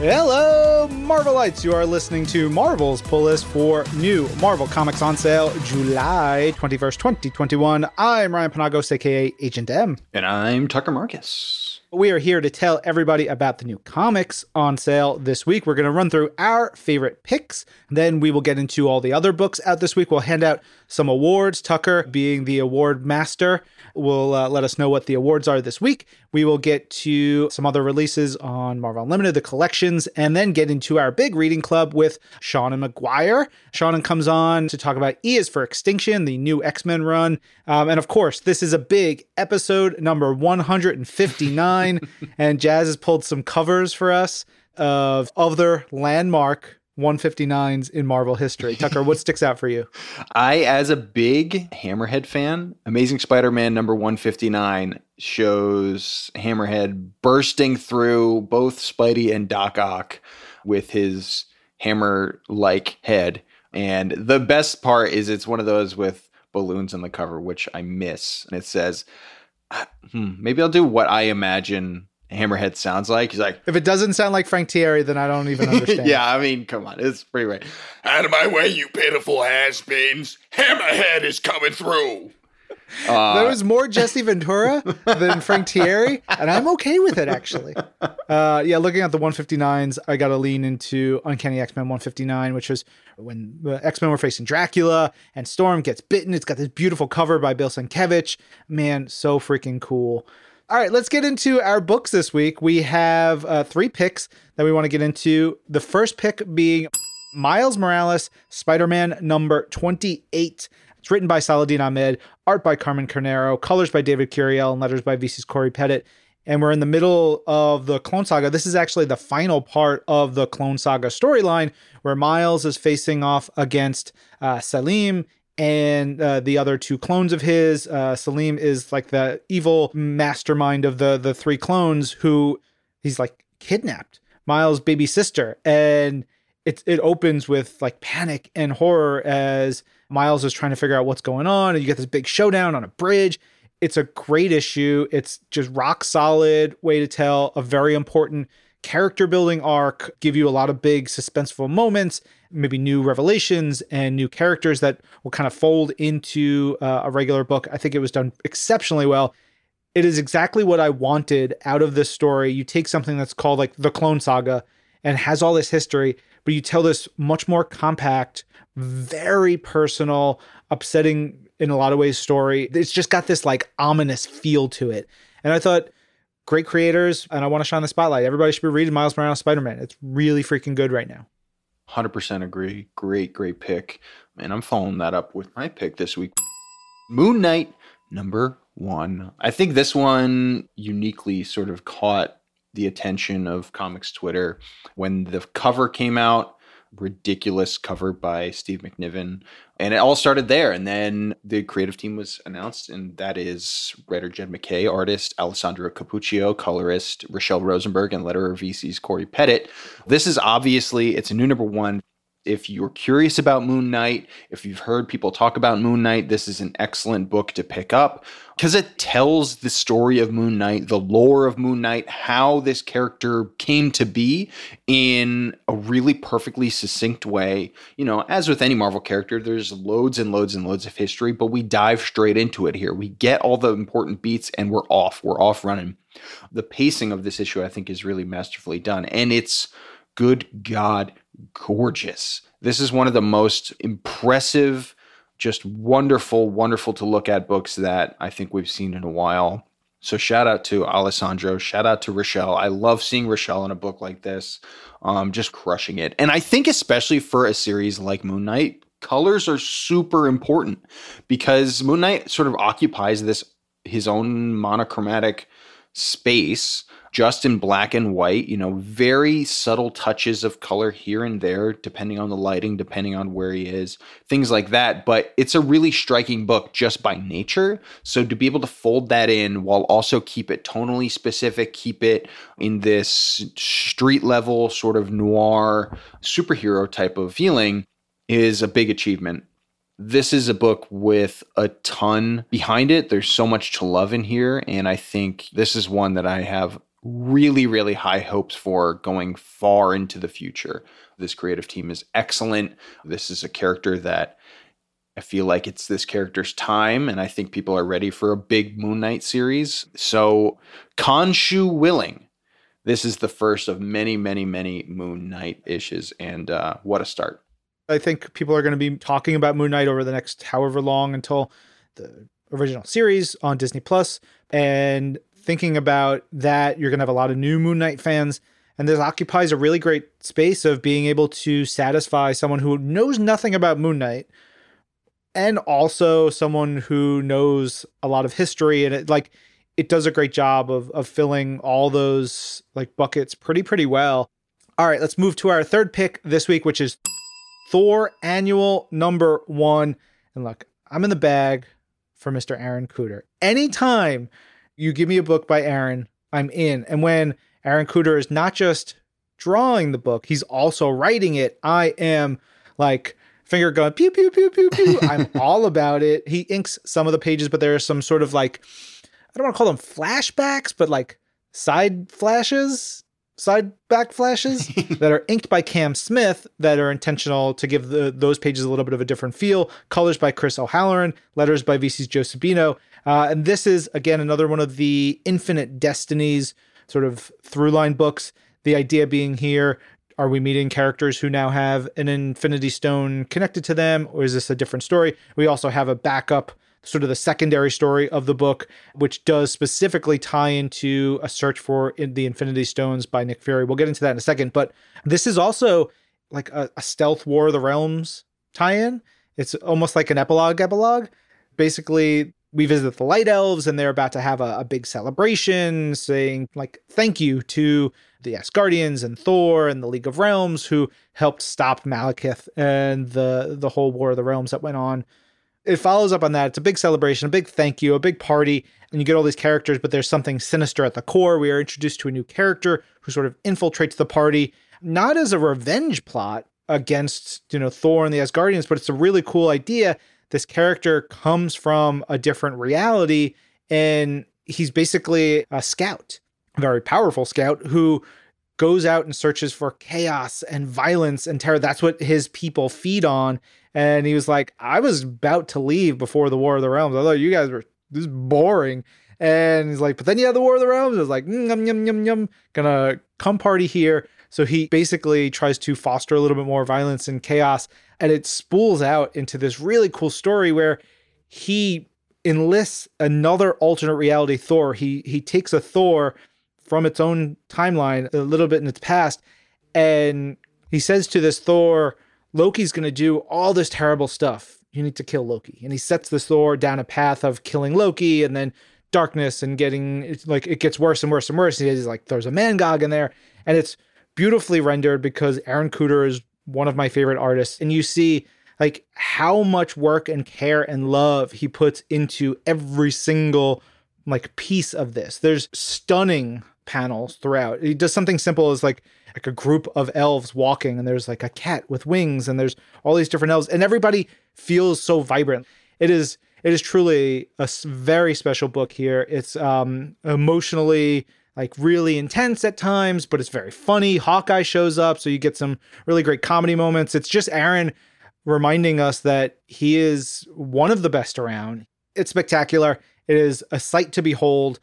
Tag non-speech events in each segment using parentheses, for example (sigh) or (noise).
Hello, Marvelites! You are listening to Marvel's pull list for new Marvel Comics on sale July 21st, 2021. I'm Ryan Penagos, aka Agent M. And I'm Tucker Marcus. We are here to tell everybody about the new comics on sale this week. We're going to run through our favorite picks. Then we will get into all the other books out this week. We'll hand out some awards. Tucker, being the award master, will uh, let us know what the awards are this week. We will get to some other releases on Marvel Unlimited, the collections, and then get into our big reading club with Seanan McGuire. Seanan comes on to talk about E is for Extinction, the new X Men run. Um, and of course, this is a big episode number 159. (laughs) and Jazz has pulled some covers for us of other landmark 159s in Marvel history. Tucker, what sticks out for you? (laughs) I, as a big Hammerhead fan, Amazing Spider Man number 159 shows Hammerhead bursting through both Spidey and Doc Ock with his hammer like head. And the best part is it's one of those with balloons on the cover, which I miss. And it says, ah, hmm, maybe I'll do what I imagine Hammerhead sounds like. He's like, if it doesn't sound like Frank Tieri, then I don't even (laughs) understand. yeah, I mean, come on, it's pretty right. Out of my way, you pitiful has-beens! Hammerhead is coming through. Uh, (laughs) there was more Jesse Ventura than Frank Tieri, and I'm okay with it actually. (laughs) Uh, yeah, looking at the 159s, I got to lean into Uncanny X Men 159, which was when the X Men were facing Dracula and Storm gets bitten. It's got this beautiful cover by Bill Sienkiewicz. Man, so freaking cool. All right, let's get into our books this week. We have uh, three picks that we want to get into. The first pick being Miles Morales, Spider Man number 28. It's written by Saladin Ahmed, art by Carmen Carnero, colors by David Curiel, and letters by VC's Cory Petit. And we're in the middle of the Clone Saga. This is actually the final part of the Clone Saga storyline where Miles is facing off against uh, Selim and uh, the other two clones of his. Uh, Selim is like the evil mastermind of the the three clones who he's like kidnapped Miles' baby sister, and it it opens with like panic and horror as Miles is trying to figure out what's going on, and you get this big showdown on a bridge. It's a great issue. It's just rock solid way to tell a very important character building arc, give you a lot of big suspenseful moments, maybe new revelations and new characters that will kind of fold into uh, a regular book. I think it was done exceptionally well. It is exactly what I wanted out of this story. You take something that's called like the Clone Saga and has all this history, but you tell this much more compact, very personal, upsetting in a lot of ways story. It's just got this like ominous feel to it. And I thought, great creators, and I want to shine the spotlight. Everybody should be reading Miles Morales Spider Man. It's really freaking good right now. 100% agree. Great, great pick. And I'm following that up with my pick this week Moon Knight, number one. I think this one uniquely sort of caught the attention of comics Twitter when the cover came out ridiculous cover by Steve McNiven. And it all started there. And then the creative team was announced, and that is writer Jed MacKay, artist Alessandro Cappuccio, colorist Rachelle Rosenberg, and letterer VC's Cory Petit. This is obviously it's a new number one if you're curious about Moon Knight, if you've heard people talk about Moon Knight, this is an excellent book to pick up because it tells the story of Moon Knight, the lore of Moon Knight, how this character came to be in a really perfectly succinct way. You know, as with any Marvel character, there's loads and loads and loads of history, but we dive straight into it here. We get all the important beats and we're off. We're off running. The pacing of this issue, I think, is really masterfully done. And it's good God gorgeous. This is one of the most impressive, just wonderful, wonderful to look at books that I think we've seen in a while. So shout out to Alessandro, shout out to Rachelle. I love seeing Rachelle in a book like this, um, just crushing it. And I think especially for a series like Moon Knight, colors are super important because Moon Knight sort of occupies this his own monochromatic space just in black and white, you know, very subtle touches of color here and there, depending on the lighting, depending on where he is, things like that. But it's a really striking book just by nature. So to be able to fold that in while also keep it tonally specific, keep it in this street level sort of noir superhero type of feeling is a big achievement this is a book with a ton behind it. There's so much to love in here. And I think this is one that I have really, really high hopes for going far into the future. This creative team is excellent. This is a character that I feel like it's this character's time, and I think people are ready for a big Moon Knight series. So, Khonshu Willing. This is the first of many, many, many Moon Knight issues, and uh, what a start. I think people are going to be talking about Moon Knight over the next however long until the original series on Disney Plus, and thinking about that, you're going to have a lot of new Moon Knight fans. And this occupies a really great space of being able to satisfy someone who knows nothing about Moon Knight and also someone who knows a lot of history and it like it does a great job of of filling all those like buckets pretty pretty well. All right, let's move to our third pick this week which is Thor annual number 1. And look, I'm in the bag for Mr. Aaron Kuder. Anytime you give me a book by Aaron, I'm in. And when Aaron Kuder is not just drawing the book, he's also writing it. I am like finger gun, pew, pew, pew, pew, pew. (laughs) I'm all about it. He inks some of the pages, but there are some sort of like, I don't want to call them flashbacks, but like side flashes, side back flashes (laughs) that are inked by Cam Smith that are intentional to give the, those pages a little bit of a different feel. Colors by Chris O'Halloran, letters by VC's Joe Sabino. Uh, and this is, again, another one of the Infinite Destinies sort of through line books. The idea being here are we meeting characters who now have an Infinity Stone connected to them, or is this a different story? We also have a backup, sort of the secondary story of the book, which does specifically tie into a search for the Infinity Stones by Nick Fury. We'll get into that in a second, but this is also like a, a stealth War of the Realms tie in. It's almost like an epilogue epilogue. Basically, we visit the light elves and they're about to have a, a, big celebration saying like thank you to the Asgardians and Thor and the League of Realms who helped stop Malekith and the the whole War of the Realms that went on. It follows up on that. It's a big celebration, a big thank you, a big party, and you get all these characters, but there's something sinister at the core. We are introduced to a new character who sort of infiltrates the party, not as a revenge plot against, you know, Thor and the Asgardians, but it's a really cool idea this character comes from a different reality and he's basically a scout, a very powerful scout who goes out and searches for chaos and violence and terror. That's what his people feed on. And he was like, I was about to leave before the War of the Realms. I thought you guys were this boring. And he's like, but then you have the War of the Realms. I was like, mm, yum, yum, yum, yum. Gonna come party here. So he basically tries to foster a little bit more violence and chaos and it spools out into this really cool story where he enlists another alternate reality Thor. He he takes a Thor from its own timeline, a little bit in its past, and he says to this Thor, Loki's going to do all this terrible stuff. You need to kill Loki. And he sets this Thor down a path of killing Loki and then darkness and getting like it gets worse and worse and worse. He's like there's a Mangog in there and it's beautifully rendered because Aaron Kuder is one of my favorite artists. And you see like how much work and care and love he puts into every single like piece of this. There's stunning panels throughout. He does something simple as like like a group of elves walking and there's like a cat with wings and there's all these different elves and everybody feels so vibrant. It is it is truly a very special book here. It's um emotionally like really intense at times, but it's very funny. Hawkeye shows up, so you get some really great comedy moments. It's just Aaron reminding us that he is one of the best around. It's spectacular. It is a sight to behold.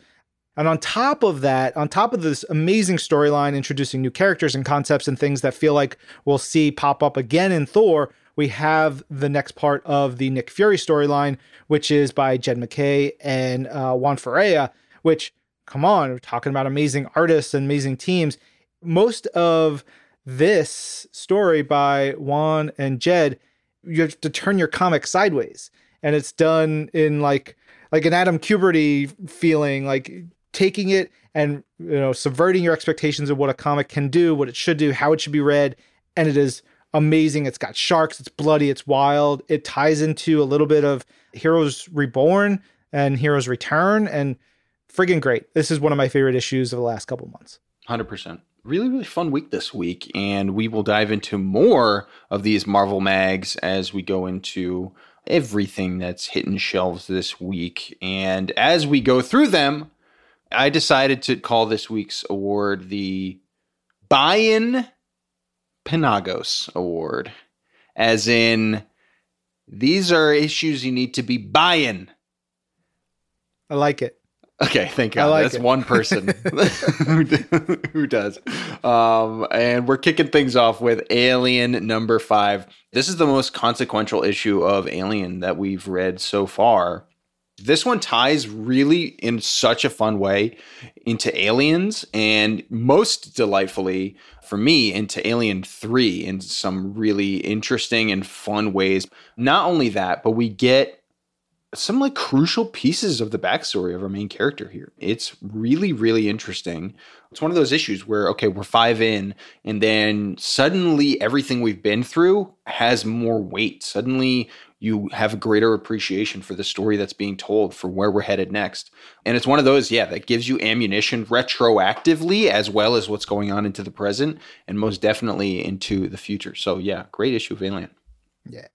And on top of that, on top of this amazing storyline introducing new characters and concepts and things that feel like we'll see pop up again in Thor, we have the next part of the Nick Fury storyline, which is by Jed MacKay and uh, Juan Frigeri, which come on, we're talking about amazing artists and amazing teams. Most of this story by Juan and Jed, you have to turn your comic sideways. And it's done in like like an Adam Kubert feeling, like taking it and you know subverting your expectations of what a comic can do, what it should do, how it should be read, and it is amazing. It's got sharks, it's bloody, it's wild. It ties into a little bit of Heroes Reborn and Heroes Return, and friggin' great. This is one of my favorite issues of the last couple months. 100%. Really, really fun week this week. And we will dive into more of these Marvel mags as we go into everything that's hitting shelves this week. And as we go through them, I decided to call this week's award the Buy-in Penagos Award, as in these are issues you need to be buying. I like it. Okay, thank God. like That's it. one person (laughs) who, who does. Um, and we're kicking things off with Alien number five. This is the most consequential issue of Alien that we've read so far. This one ties really in such a fun way into Aliens and most delightfully for me into Alien 3 in some really interesting and fun ways. Not only that, but we get some like crucial pieces of the backstory of our main character here. It's really, really interesting. It's one of those issues where, okay, we're five in, and then suddenly everything we've been through has more weight. Suddenly you have a greater appreciation for the story that's being told, for where we're headed next. And it's one of those, yeah, that gives you ammunition retroactively as well as what's going on into the present and most definitely into the future. So, yeah, great issue of Alien. Yeah.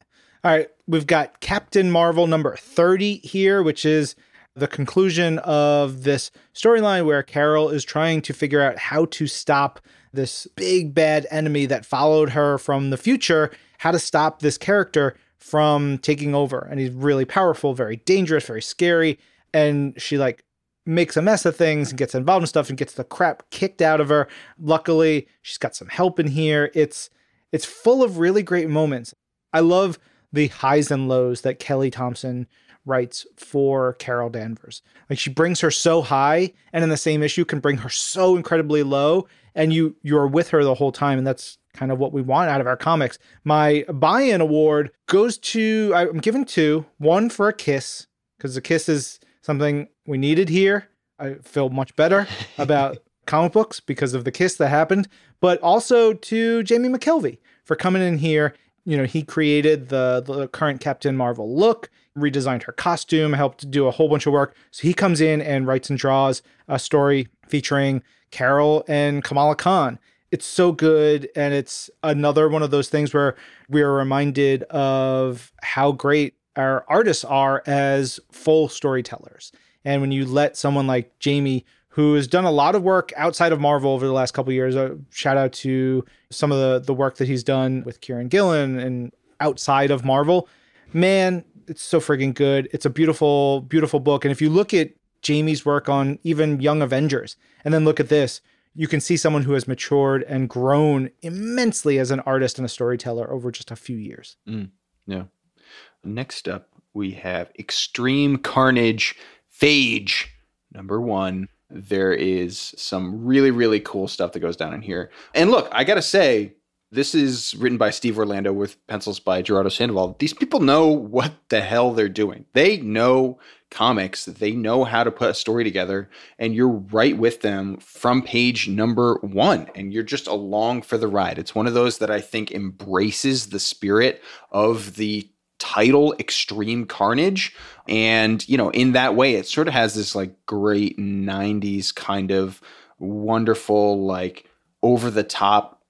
All right. We've got Captain Marvel number 30 here, which is the conclusion of this storyline where Carol is trying to figure out how to stop this big bad enemy that followed her from the future, how to stop this character from taking over. And he's really powerful, very dangerous, very scary. And she like makes a mess of things and gets involved in stuff and gets the crap kicked out of her. Luckily, she's got some help in here. It's it's full of really great moments. I love the highs and lows that Kelly Thompson writes for Carol Danvers. Like she brings her so high and in the same issue can bring her so incredibly low and you you're with her the whole time and that's kind of what we want out of our comics. My buy-in award goes to I'm giving two, one for a kiss because the kiss is something we needed here. I feel much better (laughs) about comic books because of the kiss that happened, but also to Jamie McKelvie for coming in here. You know, he created the the current Captain Marvel look, redesigned her costume, helped do a whole bunch of work. So he comes in and writes and draws a story featuring Carol and Kamala Khan. It's so good, and it's another one of those things where we are reminded of how great our artists are as full storytellers. And when you let someone like Jamie, who has done a lot of work outside of Marvel over the last couple years, uh, shout out to some of the the work that he's done with Kieron Gillen and outside of Marvel. Man, it's so friggin' good. It's a beautiful, beautiful book. And if you look at Jamie's work on even Young Avengers, and then look at this, you can see someone who has matured and grown immensely as an artist and a storyteller over just a few years. Mm, yeah. Next up, we have Extreme Carnage Phage, number one. There is some really, really cool stuff that goes down in here. And look, I got to say, this is written by Steve Orlando with pencils by Gerardo Sandoval. These people know what the hell they're doing. They know comics, they know how to put a story together, and you're right with them from page number one, and you're just along for the ride. It's one of those that I think embraces the spirit of the title extreme carnage and you know in that way it sort of has this like great 90s kind of wonderful like over the top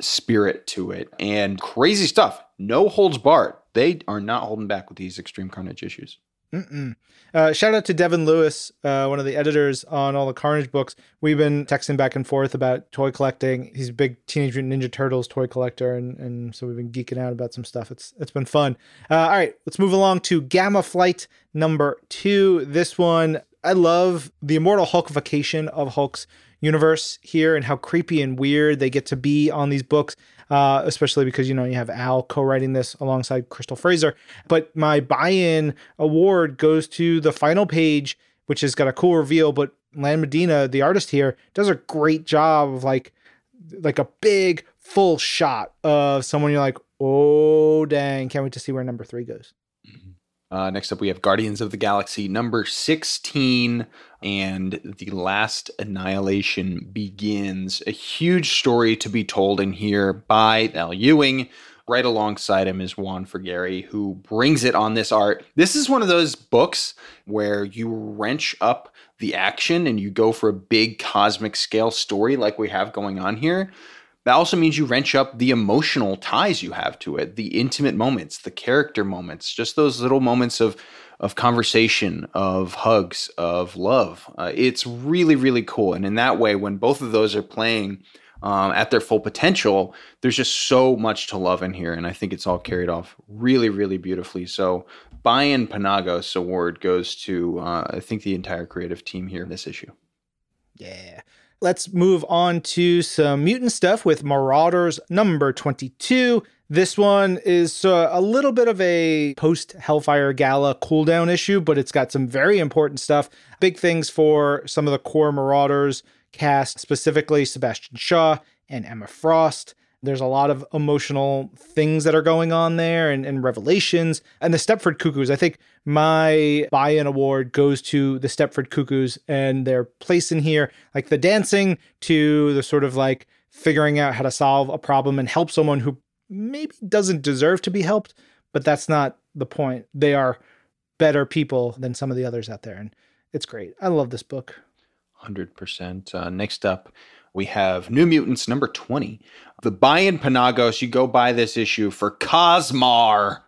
spirit to it and crazy stuff no holds barred they are not holding back with these extreme carnage issues. Uh, shout out to Devin Lewis, uh, one of the editors on all the Carnage books. We've been texting back and forth about toy collecting. He's a big Teenage Mutant Ninja Turtles toy collector, and, and so we've been geeking out about some stuff. It's it's been fun. Uh, all right, let's move along to Gamma Flight number two. This one, I love the immortal Hulkification of Hulk's universe here and how creepy and weird they get to be on these books. Uh, especially because you know you have Al co-writing this alongside Crystal Frasier. But my buy-in award goes to the final page, which has got a cool reveal. But Lan Medina, the artist here, does a great job of like like a big full shot of someone you're like, oh dang, can't wait to see where number three goes. Uh, next up, we have Guardians of the Galaxy number 16, and the last annihilation begins. A huge story to be told in here by Al Ewing. Right alongside him is Juan Frigeri, who brings it on this art. This is one of those books where you wrench up the action and you go for a big cosmic scale story like we have going on here. That also means you wrench up the emotional ties you have to it, the intimate moments, the character moments, just those little moments of of conversation, of hugs, of love. Uh, it's really, really cool. And in that way, when both of those are playing um, at their full potential, there's just so much to love in here. And I think it's all carried off really, really beautifully. So, Buy-in Penagos Award goes to, uh, I think, the entire creative team here in this issue. Yeah. Let's move on to some mutant stuff with Marauders number 22. This one is uh, a little bit of a post Hellfire Gala cooldown issue, but it's got some very important stuff. Big things for some of the core Marauders cast, specifically Sebastian Shaw and Emma Frost. There's a lot of emotional things that are going on there and, and revelations. And the Stepford Cuckoos, I think my buy in award goes to the Stepford Cuckoos and their place in here, like the dancing to the sort of like figuring out how to solve a problem and help someone who maybe doesn't deserve to be helped, but that's not the point. They are better people than some of the others out there. And it's great. I love this book. 100%. Uh, next up, we have New Mutants number 20. The buy-in Penagos, you go buy this issue for Cosmar.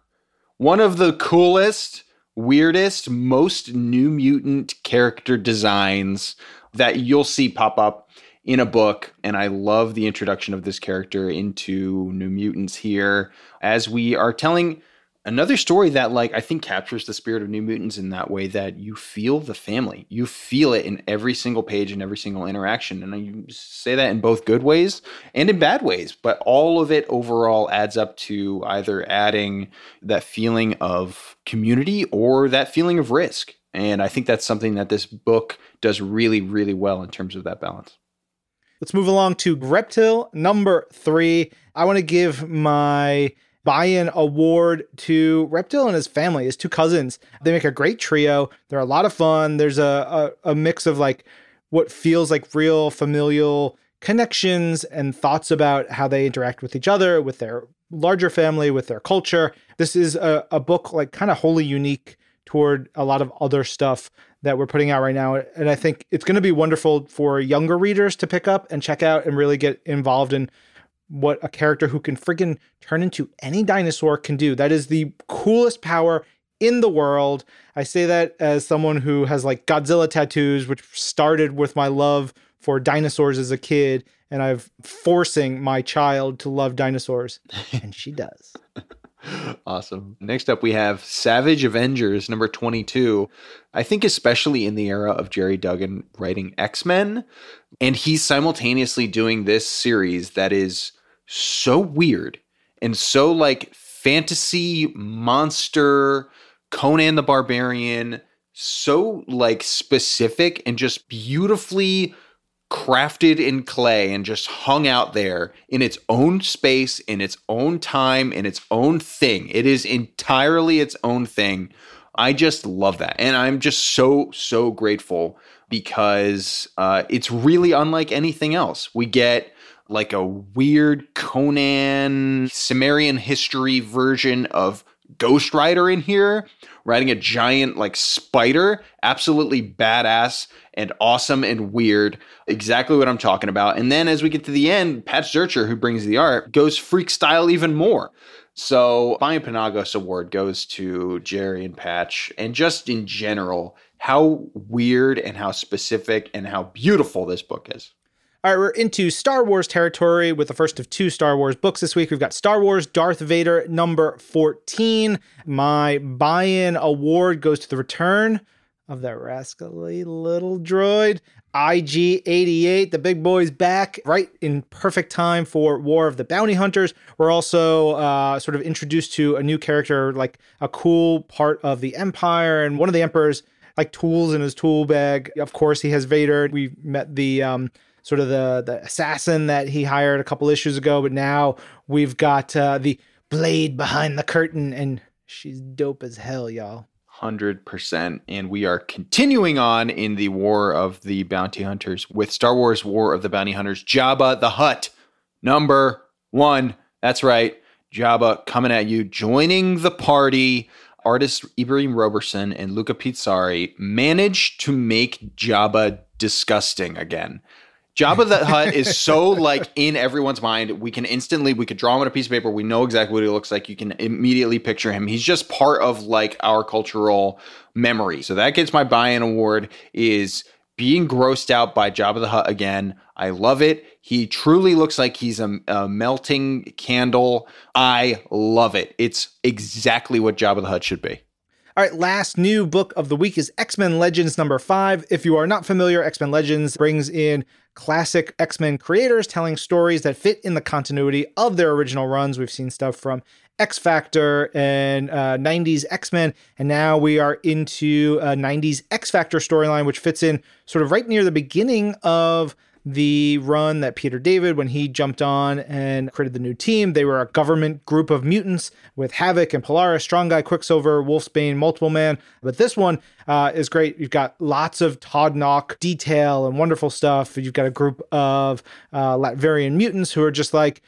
One of the coolest, weirdest, most New Mutant character designs that you'll see pop up in a book. And I love the introduction of this character into New Mutants here as we are telling another story that like i think captures the spirit of new mutants in that way that you feel the family. You feel it in every single page and every single interaction. And you say that in both good ways and in bad ways but all of it overall adds up to either adding that feeling of community or that feeling of risk. And i think that's something that this book does really really well in terms of that balance. Let's move along to Reptil number three. I want to give my buy-in award to Reptil and his family, his two cousins. They make a great trio. They're a lot of fun. There's a, a, a mix of like what feels like real familial connections and thoughts about how they interact with each other, with their larger family, with their culture. This is a, a book like kind of wholly unique toward a lot of other stuff that we're putting out right now. And I think it's going to be wonderful for younger readers to pick up and check out and really get involved in what a character who can friggin' turn into any dinosaur can do. That is the coolest power in the world. I say that as someone who has like Godzilla tattoos, which started with my love for dinosaurs as a kid, and I've forcing my child to love dinosaurs, (laughs) and she does. awesome. Next up, we have Savage Avengers number 22. I think, especially in the era of Gerry Duggan writing X Men, and he's simultaneously doing this series that is so weird and so like fantasy monster Conan the Barbarian, so like specific and just beautifully crafted in clay and just hung out there in its own space, in its own time, in its own thing. It is entirely its own thing. I just love that. And I'm just so, so grateful because uh, it's really unlike anything else. We get like a weird Conan Cimmerian history version of Ghost Rider in here, riding a giant like spider. Absolutely badass and awesome and weird. Exactly what I'm talking about. And then as we get to the end, Patch Zircher, who brings the art, goes freak style even more. So, Buy-in Penagos Award goes to Gerry and Patch, and just in general, how weird and how specific and how beautiful this book is. All right, we're into Star Wars territory with the first of two Star Wars books this week. We've got Star Wars Darth Vader number 14. My buy in award goes to the return of that rascally little droid. IG 88, the big boy's back right in perfect time for War of the Bounty Hunters. We're also uh, sort of introduced to a new character, like a cool part of the Empire, and one of the Emperor's like tools in his tool bag. Of course, he has Vader. We've met the um, sort of the the assassin that he hired a couple issues ago, but now we've got uh, the blade behind the curtain, and she's dope as hell, y'all. 100%. And we are continuing on in the War of the Bounty Hunters with Star Wars War of the Bounty Hunters Jabba the Hutt, number one. That's right. Jabba coming at you, joining the party. Artist Ibrahim Roberson and Luca Pizzari managed to make Jabba disgusting again Jabba the Hutt is so like in everyone's mind. We can instantly we could draw him on a piece of paper. We know exactly what he looks like. You can immediately picture him. He's just part of like our cultural memory. So that gets my buy-in award is being grossed out by Jabba the Hutt again. I love it. He truly looks like he's a, a, melting candle. I love it. It's exactly what Jabba the Hutt should be. All right, last new book of the week is X Men Legends number five. If you are not familiar, X Men Legends brings in classic X Men creators telling stories that fit in the continuity of their original runs. We've seen stuff from X Factor and uh, 90s X Men, and now we are into a 90s X Factor storyline, which fits in sort of right near the beginning of the run that Peter David, when he jumped on and created the new team, they were a government group of mutants with Havoc and Polaris, Strong Guy, Quicksilver, Wolfsbane, Multiple Man. But this one uh, is great. You've got lots of Todd Nauck detail and wonderful stuff. You've got a group of uh, Latverian mutants who are just like,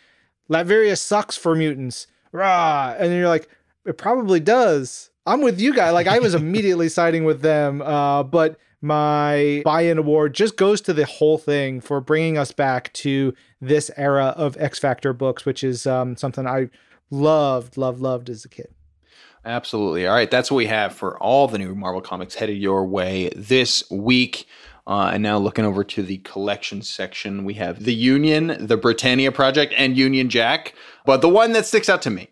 Latveria sucks for mutants. Rah! And you're like, it probably does. I'm with you guys. Like I was (laughs) immediately siding with them, uh, but my buy-in award just goes to the whole thing for bringing us back to this era of X Factor books, which is um, something I loved, loved, loved as a kid. Absolutely. All right, that's what we have for all the new Marvel comics headed your way this week. Uh, and now looking over to the collection section, we have the Union, the Britannia Project, and Union Jack. But the one that sticks out to me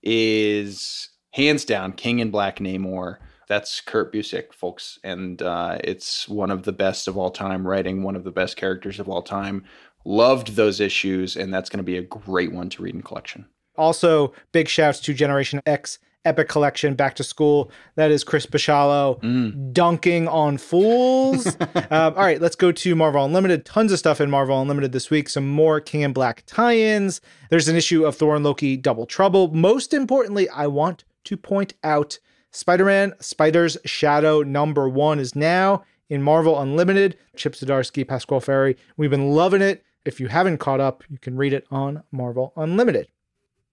is hands down King in Black Namor that's Kurt Busiek, folks, and uh, it's one of the best of all time. Writing one of the best characters of all time. Loved those issues, and that's going to be a great one to read in collection. Also, big shouts to Generation X Epic Collection Back to School. That is Chris Bachalo mm. dunking on fools. (laughs) uh, all right, let's go to Marvel Unlimited. Tons of stuff in Marvel Unlimited this week. Some more King in Black tie ins. There's an issue of Thor and Loki Double Trouble. Most importantly, I want to point out Spider Man Spider's Shadow number one is now in Marvel Unlimited. Chip Zdarsky, Pasqual Ferry. We've been loving it. If you haven't caught up, you can read it on Marvel Unlimited.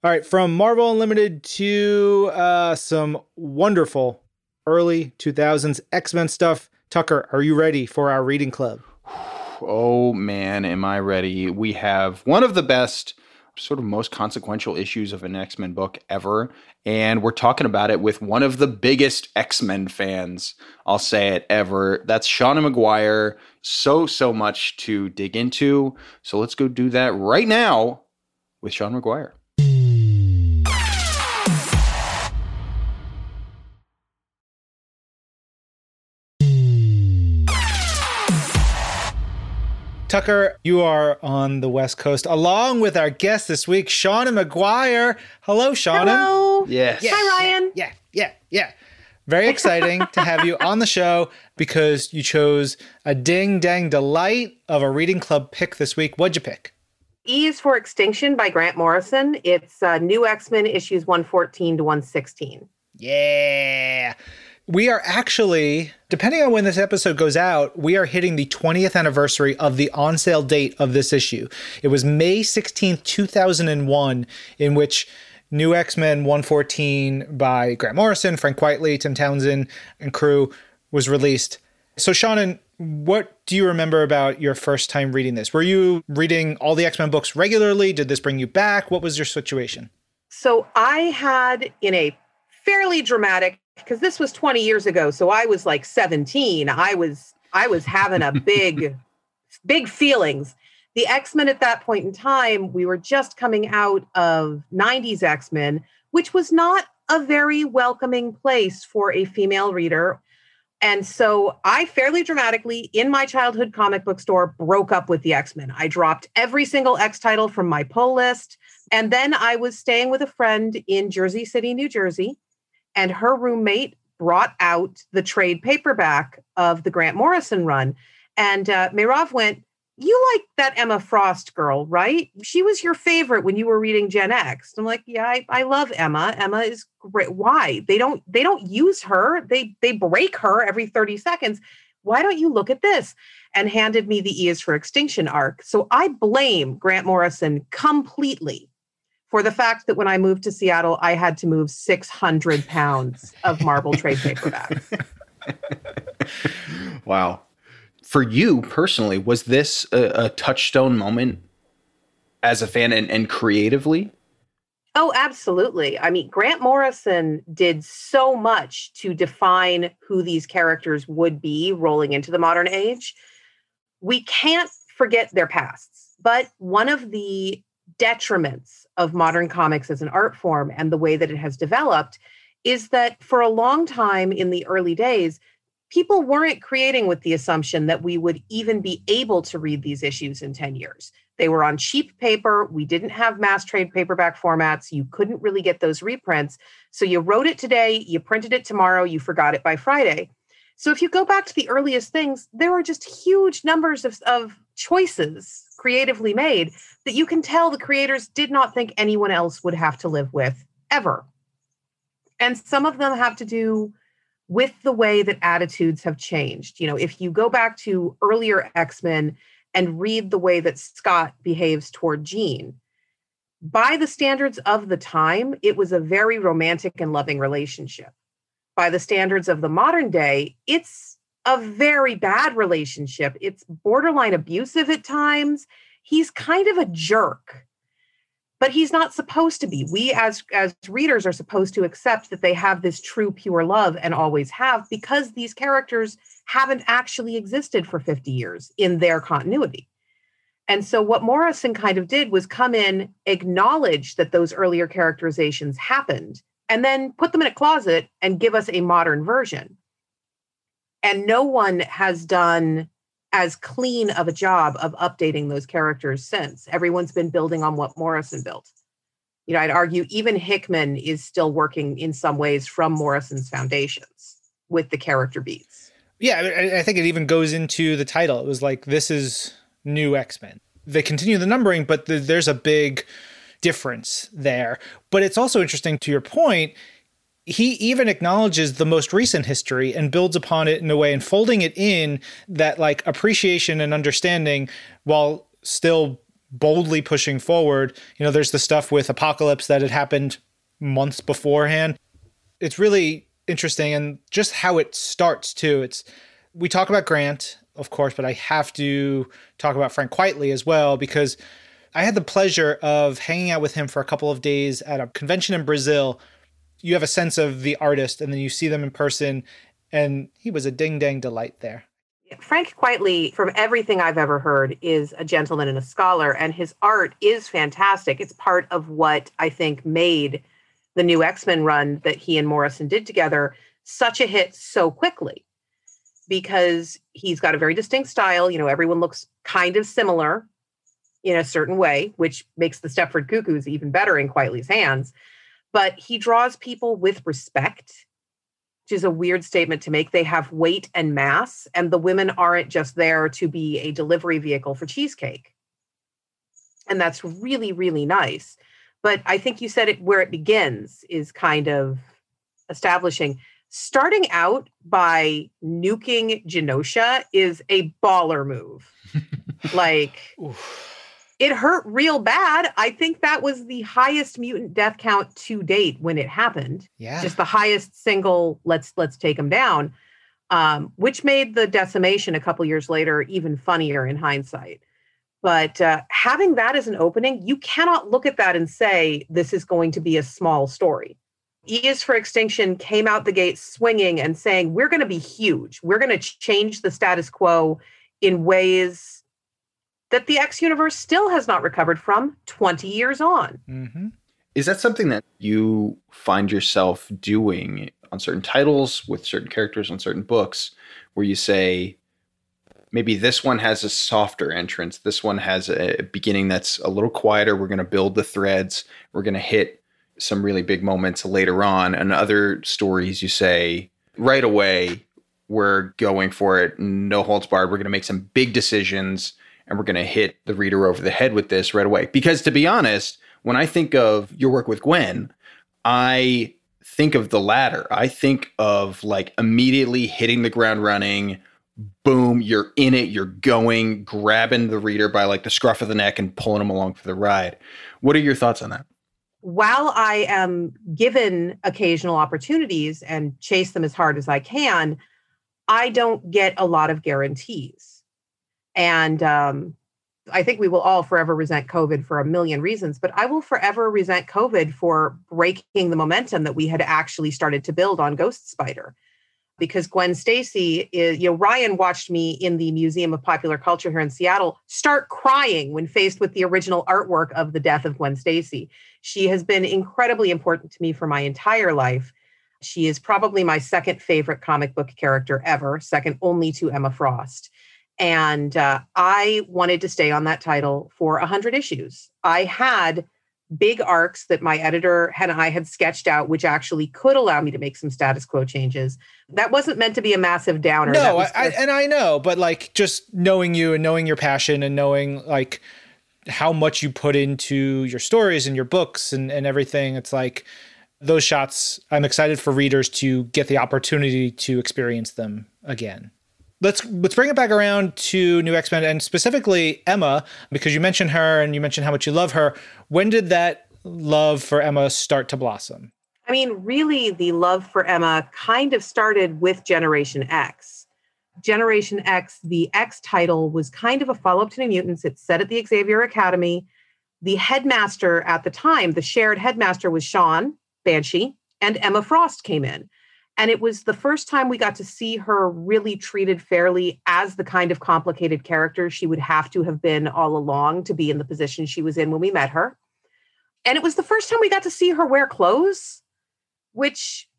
All right, from Marvel Unlimited to uh, some wonderful early 2000s X Men stuff. Tucker, are you ready for our reading club? (sighs) Oh man, am I ready? We have one of the best sort of most consequential issues of an X Men book ever. And we're talking about it with one of the biggest X Men fans, I'll say it ever. That's Seanan McGuire. So, so much to dig into. So let's go do that right now with Seanan McGuire. Tucker, you are on the West Coast along with our guest this week, Seanan McGuire. Hello, Seanan. Hello. Yes. yes. Hi, Ryan. Yeah, yeah, yeah. Very exciting to have you on the show because you chose a ding dang delight of a reading club pick this week. What'd you pick? E is for Extinction by Grant Morrison. It's uh, New X Men issues 114 to 116. Yeah. We are actually, depending on when this episode goes out, we are hitting the 20th anniversary of the on sale date of this issue. It was May 16th, 2001, in which New X Men 114 by Grant Morrison, Frank Quitely, Tim Townsend, and crew was released. So, Seanan, what do you remember about your first time reading this? Were you reading all the X Men books regularly? Did this bring you back? What was your situation? So, I had in a fairly dramatic because this was 20 years ago so i was like 17 i was i was having a big (laughs) big feelings the x-men at that point in time we were just coming out of 90s x-men which was not a very welcoming place for a female reader and so I fairly dramatically, in my childhood comic book store, broke up with the X Men. I dropped every single X title from my pull list. And then I was staying with a friend in Jersey City, New Jersey and her roommate brought out the trade paperback of the Grant Morrison run. And uh, Mayrav went, You like that Emma Frost girl, right? She was your favorite when you were reading Gen X. I'm like, Yeah, I, I love Emma. Emma is great. Why? They don't they don't use her. They they break her every 30 seconds. Why don't you look at this? And handed me the E is for Extinction arc. So I blame Grant Morrison completely for the fact that when I moved to Seattle, I had to move 600 pounds of Marvel trade paperback. (laughs) wow. for you personally, was this a, a touchstone moment as a fan and, and creatively? Oh, absolutely. I mean, Grant Morrison did so much to define who these characters would be rolling into the modern age. We can't forget their pasts, but one of the detriments of modern comics as an art form and the way that it has developed is that for a long time in the early days, people weren't creating with the assumption that we would even be able to read these issues in 10 years. They were on cheap paper. We didn't have mass trade paperback formats. You couldn't really get those reprints. So you wrote it today, you printed it tomorrow, you forgot it by Friday. So if you go back to the earliest things, there were just huge numbers of, of choices creatively made that you can tell the creators did not think anyone else would have to live with ever. And some of them have to do with the way that attitudes have changed. You know, if you go back to earlier X Men and read the way that Scott behaves toward Jean, by the standards of the time, it was a very romantic and loving relationship. By the standards of the modern day, it's a very bad relationship. It's borderline abusive at times. He's kind of a jerk but he's not supposed to be we as as readers are supposed to accept that they have this true pure love and always have because these characters haven't actually existed for 50 years in their continuity and so what morrison kind of did was come in acknowledge that those earlier characterizations happened and then put them in a closet and give us a modern version and no one has done as clean of a job of updating those characters since. Everyone's been building on what Morrison built. You know, I'd argue even Hickman is still working in some ways from Morrison's foundations with the character beats. Yeah, I, I think it even goes into the title. It was like, this is new X Men. They continue the numbering, but the, there's a big difference there. But it's also interesting to your point he even acknowledges the most recent history and builds upon it in a way and folding it in that like appreciation and understanding while still boldly pushing forward. You know, there's the stuff with Apocalypse that had happened months beforehand. It's really interesting and just how it starts too. It's we talk about Grant, of course, but I have to talk about Frank Quitely as well because I had the pleasure of hanging out with him for a couple of days at a convention in Brazil you have a sense of the artist and then you see them in person and he was a ding dang delight there. Frank quitely from everything i've ever heard is a gentleman and a scholar and his art is fantastic. It's part of what i think made the new x-men run that he and morrison did together such a hit so quickly because he's got a very distinct style. You know everyone looks kind of similar in a certain way which makes the stepford cuckoos even better in quitely's hands but he draws people with respect which is a weird statement to make. They have weight and mass and the women aren't just there to be a delivery vehicle for cheesecake. And that's really really nice. But i think you said it where it begins is kind of establishing. Starting out by nuking genosha is a baller move. (laughs) Like Oof it hurt real bad. I think that was the highest mutant death count to date when it happened. Yeah. Just the highest single let's let's take them down. Um, which made the decimation a couple years later even funnier in hindsight. But uh, having that as an opening, you cannot look at that and say this is going to be a small story. E is for Extinction came out the gate swinging and saying, We're going to be huge. We're going to change the status quo in ways that the X universe still has not recovered from 20 years on. Mm-hmm. Is that something that you find yourself doing on certain titles with certain characters on certain books where you say, maybe this one has a softer entrance, this one has a beginning that's a little quieter, we're going to build the threads, we're going to hit some really big moments later on, and other stories you say, right away, we're going for it, no holds barred, we're going to make some big decisions and we're going to hit the reader over the head with this right away. Because to be honest, when I think of your work with Gwen, I think of the latter. I think of like immediately hitting the ground running. Boom, you're in it, you're going, grabbing the reader by like the scruff of the neck and pulling them along for the ride. What are your thoughts on that? While I am given occasional opportunities and chase them as hard as I can, I don't get a lot of guarantees And um, I think we will all forever resent COVID for a million reasons, but I will forever resent COVID for breaking the momentum that we had actually started to build on Ghost Spider. Because Gwen Stacy is, you know, Ryan watched me in the Museum of Popular Culture here in Seattle start crying when faced with the original artwork of the death of Gwen Stacy. She has been incredibly important to me for my entire life. She is probably my second favorite comic book character ever, second only to Emma Frost. And uh, I wanted to stay on that title for 100 issues. I had big arcs that my editor and I had sketched out, which actually could allow me to make some status quo changes. That wasn't meant to be a massive downer. No, just, I, and I know, but like just knowing you and knowing your passion and knowing like how much you put into your stories and your books and, and everything, it's like those shots, I'm excited for readers to get the opportunity to experience them again let's let's bring it back around to New X Men and specifically Emma because you mentioned her and you mentioned how much you love her. When did that love for Emma start to blossom? I mean, really, the love for Emma kind of started with Generation X. Generation X, the X title was kind of a follow up to New Mutants. It's set at the Xavier Academy. The headmaster at the time, the shared headmaster was Sean Banshee, and Emma Frost came in. And it was the first time we got to see her really treated fairly as the kind of complicated character she would have to have been all along to be in the position she was in when we met her. And it was the first time we got to see her wear clothes, which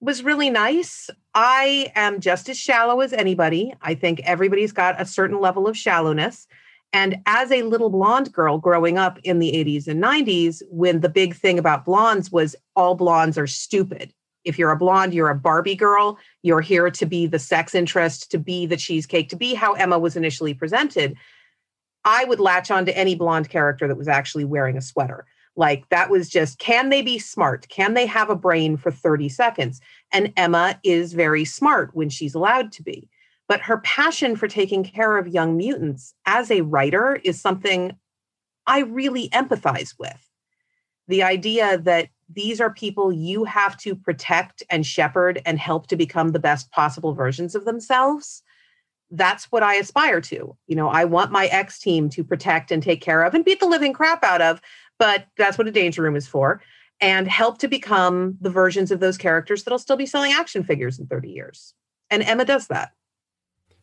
was really nice. I am just as shallow as anybody. I think everybody's got a certain level of shallowness. And as a little blonde girl growing up in the 80s and 90s, when the big thing about blondes was all blondes are stupid if you're a blonde, you're a Barbie girl. You're here to be the sex interest, to be the cheesecake, to be how Emma was initially presented. I would latch on to any blonde character that was actually wearing a sweater. Like that was just, can they be smart? Can they have a brain for 30 seconds? And Emma is very smart when she's allowed to be. But her passion for taking care of young mutants as a writer is something I really empathize with. The idea that these are people you have to protect and shepherd and help to become the best possible versions of themselves. That's what i aspire to. You know i want my ex team to protect and take care of and beat the living crap out of but that's what a danger room is for and help to become the versions of those characters that'll still be selling action figures in 30 years. And emma does that.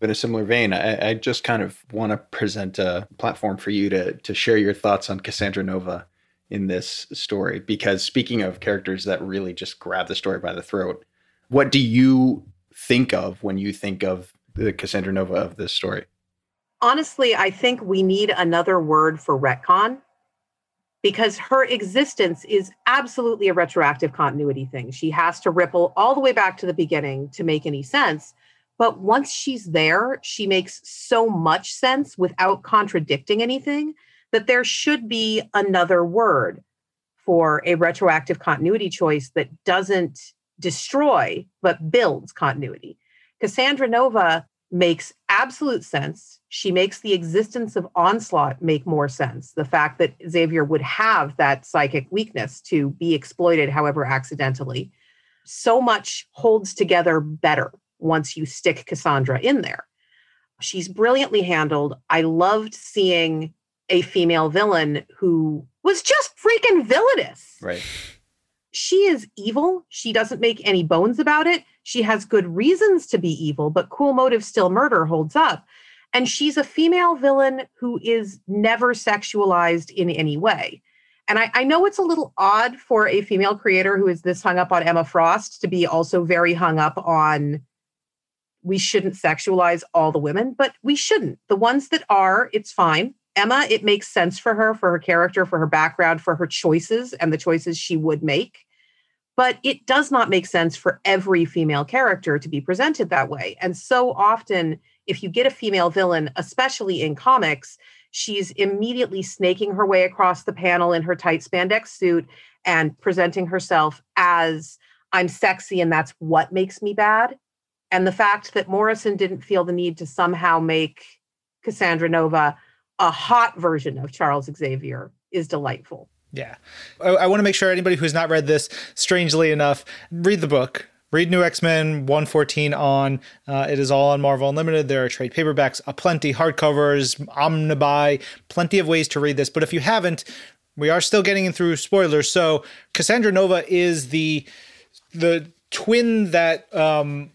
In a similar vein, I, I just kind of want to present a platform for you to to share your thoughts on Cassandra Nova in this story because speaking of characters that really just grab the story by the throat, what do you think of when you think of the Cassandra Nova of this story? Honestly, I think we need another word for retcon because her existence is absolutely a retroactive continuity thing. She has to ripple all the way back to the beginning to make any sense. But once she's there, she makes so much sense without contradicting anything that there should be another word for a retroactive continuity choice that doesn't destroy but builds continuity. Cassandra Nova makes absolute sense. She makes the existence of Onslaught make more sense. The fact that Xavier would have that psychic weakness to be exploited, however accidentally, so much holds together better once you stick Cassandra in there. She's brilliantly handled. I loved seeing a female villain who was just freaking villainous. Right. She is evil. She doesn't make any bones about it. She has good reasons to be evil, but cool motive still murder holds up. And she's a female villain who is never sexualized in any way. And I, I, know it's a little odd for a female creator who is this hung up on Emma Frost to be also very hung up on we shouldn't sexualize all the women, but we shouldn't. The ones that are, it's fine. Emma, it makes sense for her, for her character, for her background, for her choices and the choices she would make. But it does not make sense for every female character to be presented that way. And so often, if you get a female villain, especially in comics, she's immediately snaking her way across the panel in her tight spandex suit and presenting herself as I'm sexy and that's what makes me bad. And the fact that Morrison didn't feel the need to somehow make Cassandra Nova a hot version of Charles Xavier is delightful. Yeah. I, I want to make sure anybody who's not read this, strangely enough, read the book read New X Men 114 on. Uh, it is all on Marvel Unlimited. There are trade paperbacks, aplenty, hardcovers, omnibuy, plenty of ways to read this. But if you haven't, we are still getting in through spoilers. So Cassandra Nova is the the twin that um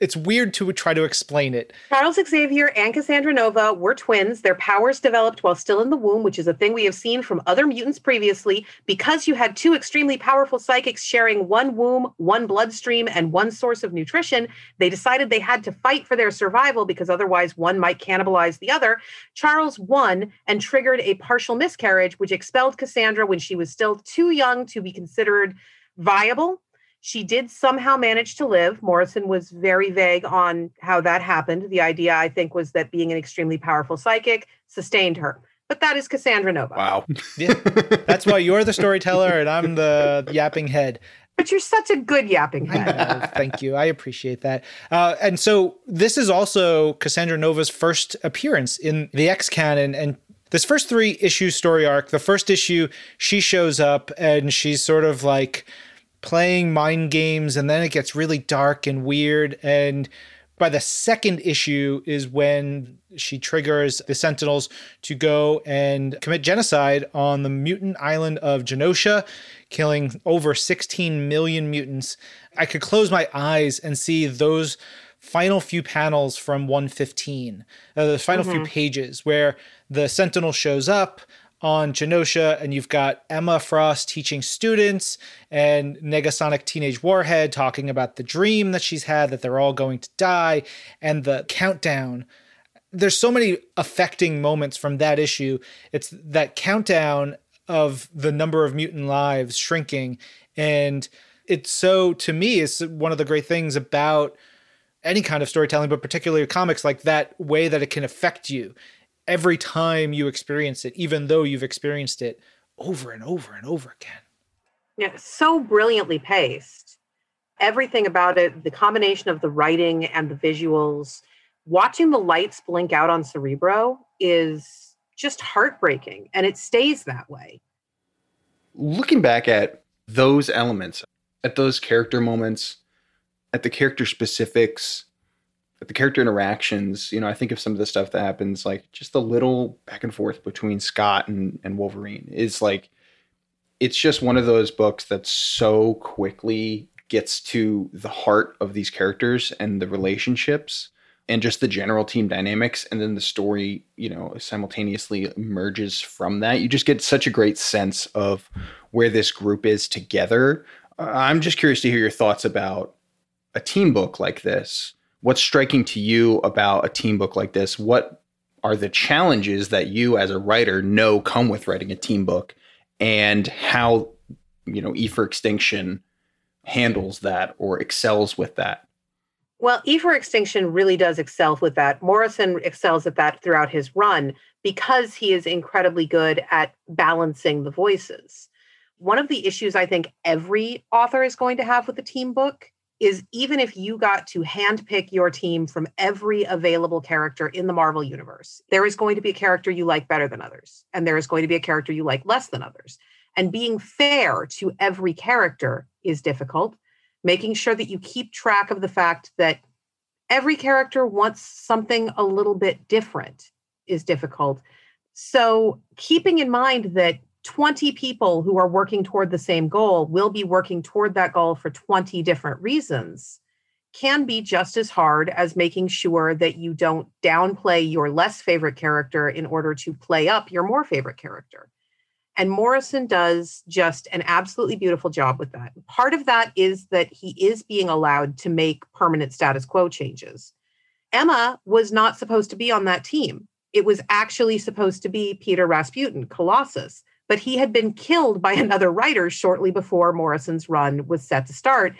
it's weird to try to explain it. Charles Xavier and Cassandra Nova were twins. Their powers developed while still in the womb, which is a thing we have seen from other mutants previously. Because you had two extremely powerful psychics sharing one womb, one bloodstream, and one source of nutrition, they decided they had to fight for their survival because otherwise one might cannibalize the other. Charles won and triggered a partial miscarriage, which expelled Cassandra when she was still too young to be considered viable she did somehow manage to live. Morrison was very vague on how that happened. The idea, I think, was that being an extremely powerful psychic sustained her. But that is Cassandra Nova. Wow. Yeah. That's why you're the storyteller and I'm the yapping head. But you're such a good yapping head. Thank you. I appreciate that. Uh, and so this is also Cassandra Nova's first appearance in the X canon. And this first three issue story arc, the first issue, she shows up and she's sort of like playing mind games and then it gets really dark and weird and by the second issue is when she triggers the sentinels to go and commit genocide on the mutant island of genosha killing over 16 million mutants i could close my eyes and see those final few panels from 115 uh, the final mm-hmm. few pages where the sentinel shows up on Genosha, and you've got Emma Frost teaching students, and Negasonic Teenage Warhead talking about the dream that she's had that they're all going to die, and the countdown. There's so many affecting moments from that issue. It's that countdown of the number of mutant lives shrinking. And it's so, to me, it's one of the great things about any kind of storytelling, but particularly comics, like that way that it can affect you every time you experience it, even though you've experienced it over and over and over again. Yeah, so brilliantly paced. Everything about it, the combination of the writing and the visuals, watching the lights blink out on Cerebro is just heartbreaking, and it stays that way. Looking back at those elements, at those character moments, at the character specifics, the character interactions, you know, I think of some of the stuff that happens, like just the little back and forth between Scott and, and Wolverine is like, it's just one of those books that so quickly gets to the heart of these characters and the relationships and just the general team dynamics. And then the story, you know, simultaneously emerges from that. You just get such a great sense of where this group is together. I'm just curious to hear your thoughts about a team book like this what's striking to you about a team book like this? What are the challenges that you as a writer know come with writing a team book and how, you know, E for Extinction handles that or excels with that? Well, E for Extinction really does excel with that. Morrison excels at that throughout his run because he is incredibly good at balancing the voices. One of the issues I think every author is going to have with a team book is even if you got to handpick your team from every available character in the Marvel universe, there is going to be a character you like better than others, and there is going to be a character you like less than others. And being fair to every character is difficult. Making sure that you keep track of the fact that every character wants something a little bit different is difficult. So, keeping in mind that 20 people who are working toward the same goal will be working toward that goal for 20 different reasons can be just as hard as making sure that you don't downplay your less favorite character in order to play up your more favorite character. And Morrison does just an absolutely beautiful job with that. Part of that is that he is being allowed to make permanent status quo changes. Emma was not supposed to be on that team. It was actually supposed to be Peter Rasputin, Colossus but he had been killed by (laughs) another writer shortly before Morrison's run was set to start.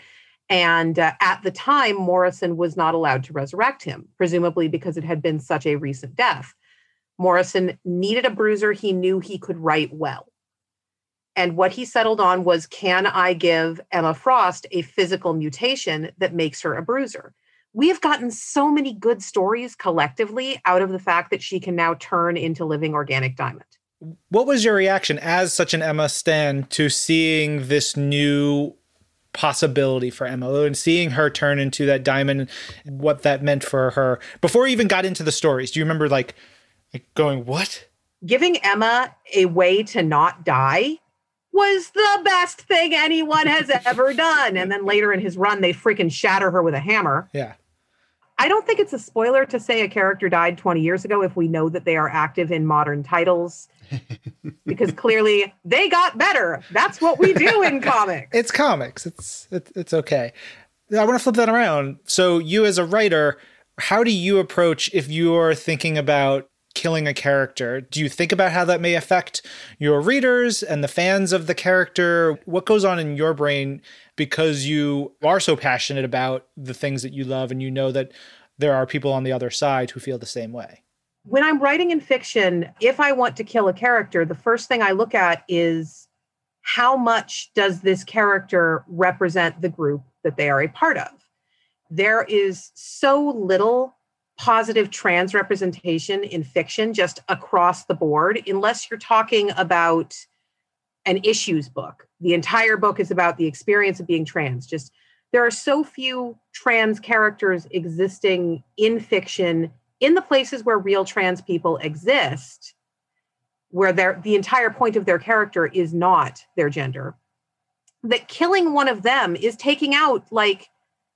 And uh, at the time, Morrison was not allowed to resurrect him, presumably because it had been such a recent death. Morrison needed a bruiser he knew he could write well. And what he settled on was can I give Emma Frost a physical mutation that makes her a bruiser? We have gotten so many good stories collectively out of the fact that she can now turn into living organic diamond what was your reaction as such an Emma Stan to seeing this new possibility for Emma and seeing her turn into that diamond, and what that meant for her before he even got into the stories. Do you remember like, like going, what? Giving Emma a way to not die was the best thing anyone has (laughs) ever done. And then later in his run, they freaking shatter her with a hammer. Yeah. I don't think it's a spoiler to say a character died 20 years ago if we know that they are active in modern titles. Because clearly they got better. That's what we do in (laughs) comics. It's comics. It's it's, it's okay. I want to flip that around. So you as a writer, how do you approach if you're thinking about killing a character? Do you think about how that may affect your readers and the fans of the character? What goes on in your brain because you are so passionate about the things that you love and you know that there are people on the other side who feel the same way? When I'm writing in fiction, if I want to kill a character, the first thing I look at is how much does this character represent the group that they are a part of? There is so little positive trans representation in fiction just across the board, unless you're talking about an issues book. The entire book is about the experience of being trans. Just there are so few trans characters existing in fiction in the places where real trans people exist where the entire point of their character is not their gender that killing one of them is taking out like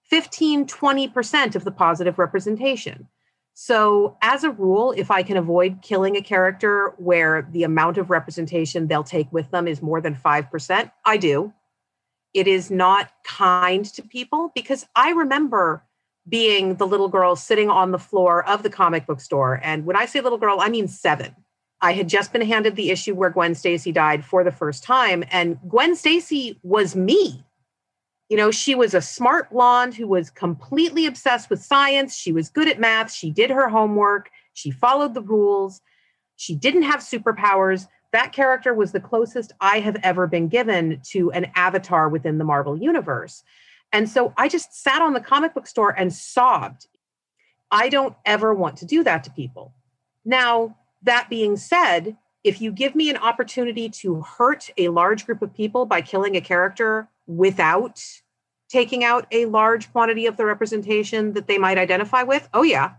15 20% of the positive representation. So as a rule if i can avoid killing a character where the amount of representation they'll take with them is more than 5% i do. It is not kind to people because i remember being the little girl sitting on the floor of the comic book store. And when I say little girl, I mean seven. I had just been handed the issue where Gwen Stacy died for the first time. And Gwen Stacy was me. You know, she was a smart blonde who was completely obsessed with science. She was good at math. She did her homework. She followed the rules. She didn't have superpowers. That character was the closest I have ever been given to an avatar within the Marvel Universe. And so I just sat on the comic book store and sobbed. I don't ever want to do that to people. Now, that being said, if you give me an opportunity to hurt a large group of people by killing a character without taking out a large quantity of the representation that they might identify with, oh, yeah.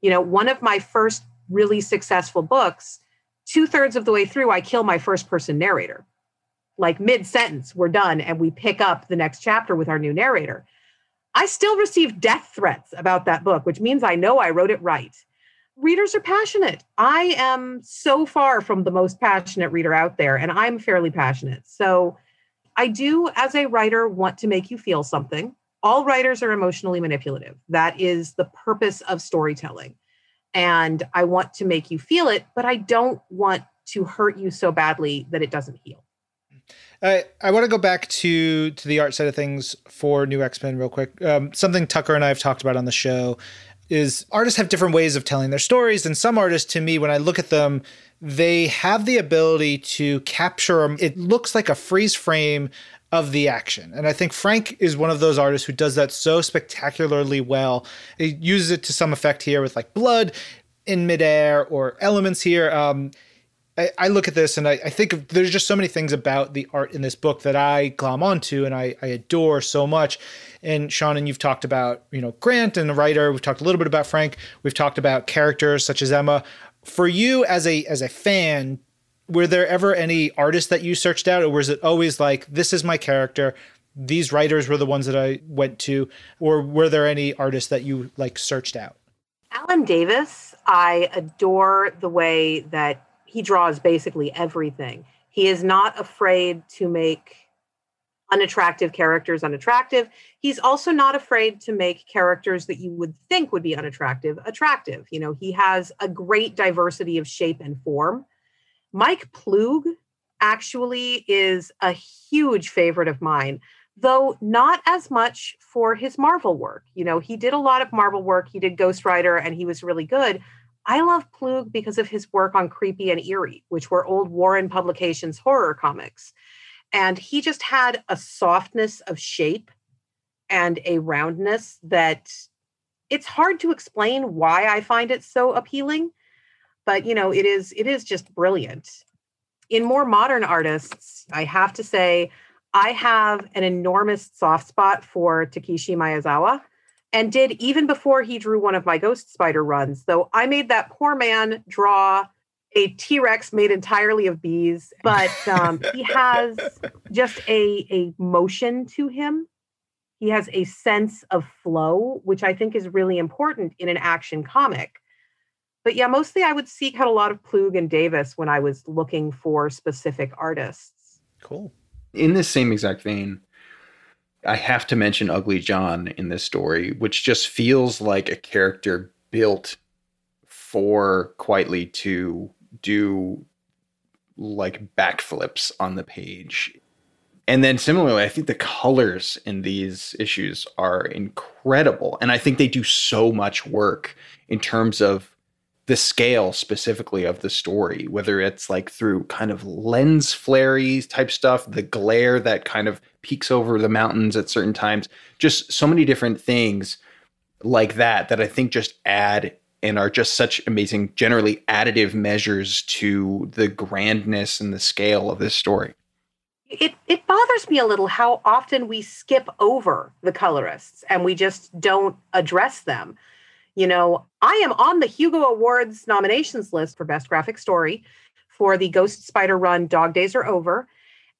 You know, one of my first really successful books, two thirds of the way through, I kill my first person narrator like mid sentence, we're done, and we pick up the next chapter with our new narrator. I still receive death threats about that book, which means I know I wrote it right. Readers are passionate. I am so far from the most passionate reader out there, and I'm fairly passionate. So I do, as a writer, want to make you feel something. All writers are emotionally manipulative. That is the purpose of storytelling. And I want to make you feel it, but I don't want to hurt you so badly that it doesn't heal. I, I want to go back to to the art side of things for New X Men real quick. Um, something Tucker and I have talked about on the show is artists have different ways of telling their stories, and some artists, to me, when I look at them, they have the ability to capture. It looks like a freeze frame of the action. And I think Frank is one of those artists who does that so spectacularly well. He uses it to some effect here with like blood in midair or elements here. Um, I, I look at this and I, I think of, there's just so many things about the art in this book that I glom onto and I, I adore so much. And Seanan, and you've talked about, you know, Grant and the writer. We've talked a little bit about Frank. We've talked about characters such as Emma. For you as a as a fan, were there ever any artists that you searched out, or was it always like, this is my character? These writers were the ones that I went to, or were there any artists that you like searched out? Alan Davis, I adore the way that he draws basically everything. He is not afraid to make unattractive characters unattractive. He's also not afraid to make characters that you would think would be unattractive attractive. You know, he has a great diversity of shape and form. Mike Ploog actually is a huge favorite of mine, though not as much for his Marvel work. You know, he did a lot of Marvel work, he did Ghost Rider, and he was really good. I love Ploog because of his work on Creepy and Eerie, which were old Warren Publications horror comics. And he just had a softness of shape and a roundness that it's hard to explain why I find it so appealing, but you know, it is it is just brilliant. In more modern artists, I have to say I have an enormous soft spot for Takeshi Miyazawa and did even before he drew one of my Ghost Spider runs, though I made that poor man draw a T Rex made entirely of bees, but um, he (laughs) has just a, a motion to him. He has a sense of flow, which I think is really important in an action comic. But yeah, mostly I would seek out a lot of Ploog and Davis when I was looking for specific artists. Cool. In this same exact vein, I have to mention Ugly John in this story, which just feels like a character built for Quitely to do like backflips on the page. And then similarly, I think the colors in these issues are incredible. And I think they do so much work in terms of the scale specifically of the story, whether it's like through kind of lens flares type stuff, the glare that kind of peeks over the mountains at certain times, just so many different things like that that I think just add and are just such amazing, generally additive measures to the grandness and the scale of this story. It, it bothers me a little how often we skip over the colorists and we just don't address them. You know, I am on the Hugo Awards nominations list for Best Graphic Story for the Ghost Spider Run Dog Days Are Over.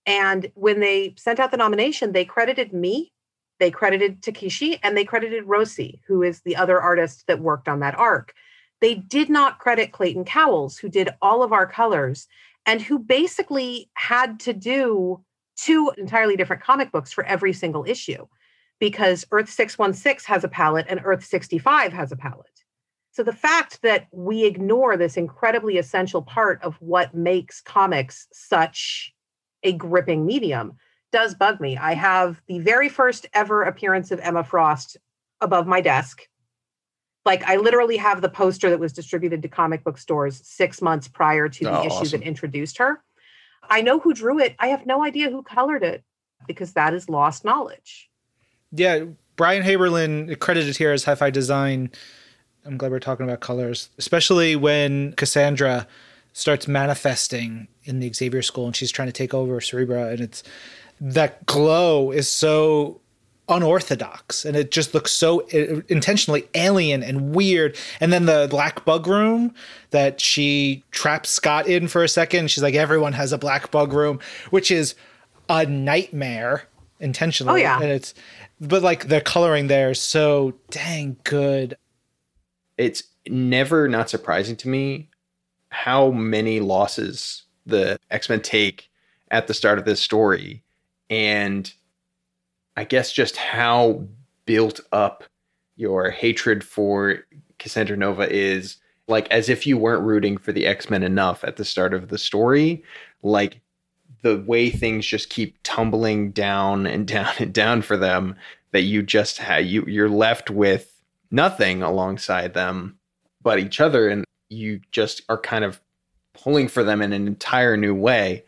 And when they sent out the nomination, they credited me, they credited Takeshi, and they credited Rosi, who is the other artist that worked on that arc. They did not credit Clayton Cowles, who did all of our colors and who basically had to do two entirely different comic books for every single issue because Earth 616 has a palette and Earth 65 has a palette. So the fact that we ignore this incredibly essential part of what makes comics such a gripping medium does bug me. I have the very first ever appearance of Emma Frost above my desk. Like I literally have the poster that was distributed to comic book stores 6 months prior to the Oh, issue awesome. that introduced her. I know who drew it. I have no idea who colored it because that is lost knowledge. Yeah, Brian Haberlin credited here as hi-fi design. I'm glad we're talking about colors, especially when Cassandra starts manifesting in the Xavier School and she's trying to take over Cerebro, and it's that glow is so unorthodox and it just looks so uh, intentionally alien and weird. And then the black bug room that she traps scott in for a second she's like everyone has a black bug room which is a nightmare intentionally. Oh, yeah. and it's but like the coloring there is so dang good. It's never not surprising to me how many losses the X-Men take at the start of this story and I guess just how built up your hatred for Cassandra Nova is like as if you weren't rooting for the X-Men enough at the start of the story. Like the way things just keep tumbling down and (laughs) down and down for them that you just have you you're left with nothing alongside them but each other and you just are kind of pulling for them in an entire new way.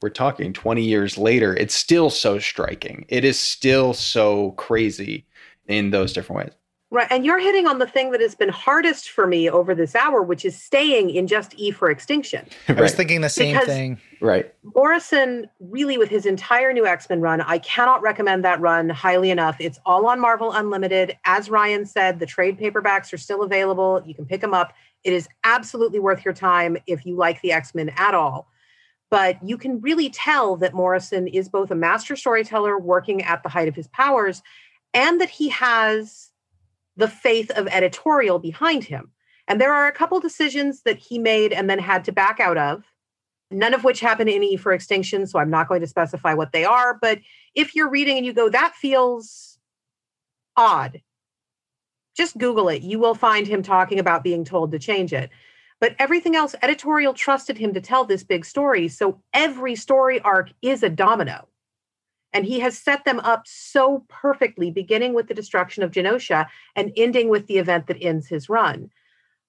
We're talking 20 years later it's still so striking. It is still so crazy in those different ways Right. And you're hitting on the thing that has been hardest for me over this hour, which is staying in just E for extinction. (laughs) i was thinking the same Because- thing right Morrison, really, with his entire new X Men run, I cannot recommend that run highly enough. It's all on Marvel Unlimited. As Ryan said, the trade paperbacks are still available. You can pick them up. It is absolutely worth your time if you like the X Men at all. But you can really tell that Morrison is both a master storyteller working at the height of his powers and that he has the faith of editorial behind him. And there are a couple decisions that he made and then had to back out of none of which happened in E for Extinction, so I'm not going to specify what they are. But if you're reading and you go, that feels odd, just Google it. You will find him talking about being told to change it. But everything else, editorial trusted him to tell this big story. So every story arc is a domino. And he has set them up so perfectly, beginning with the destruction of Genosha and ending with the event that ends his run.